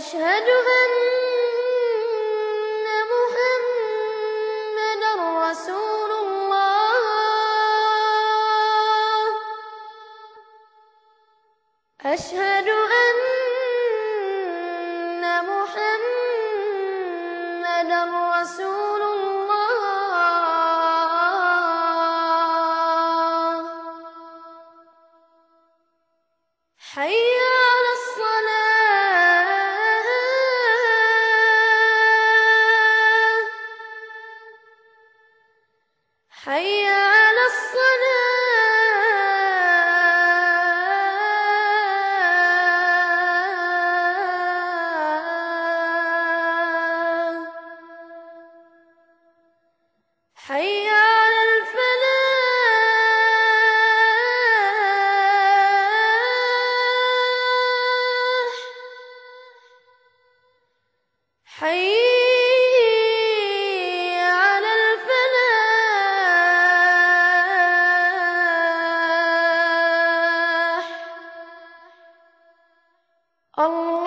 أشهد أن محمدا رسول الله. أشهد أن محمدا رسول الله. حي على الصلاة. حي على الفلاح. حي الفلاح الله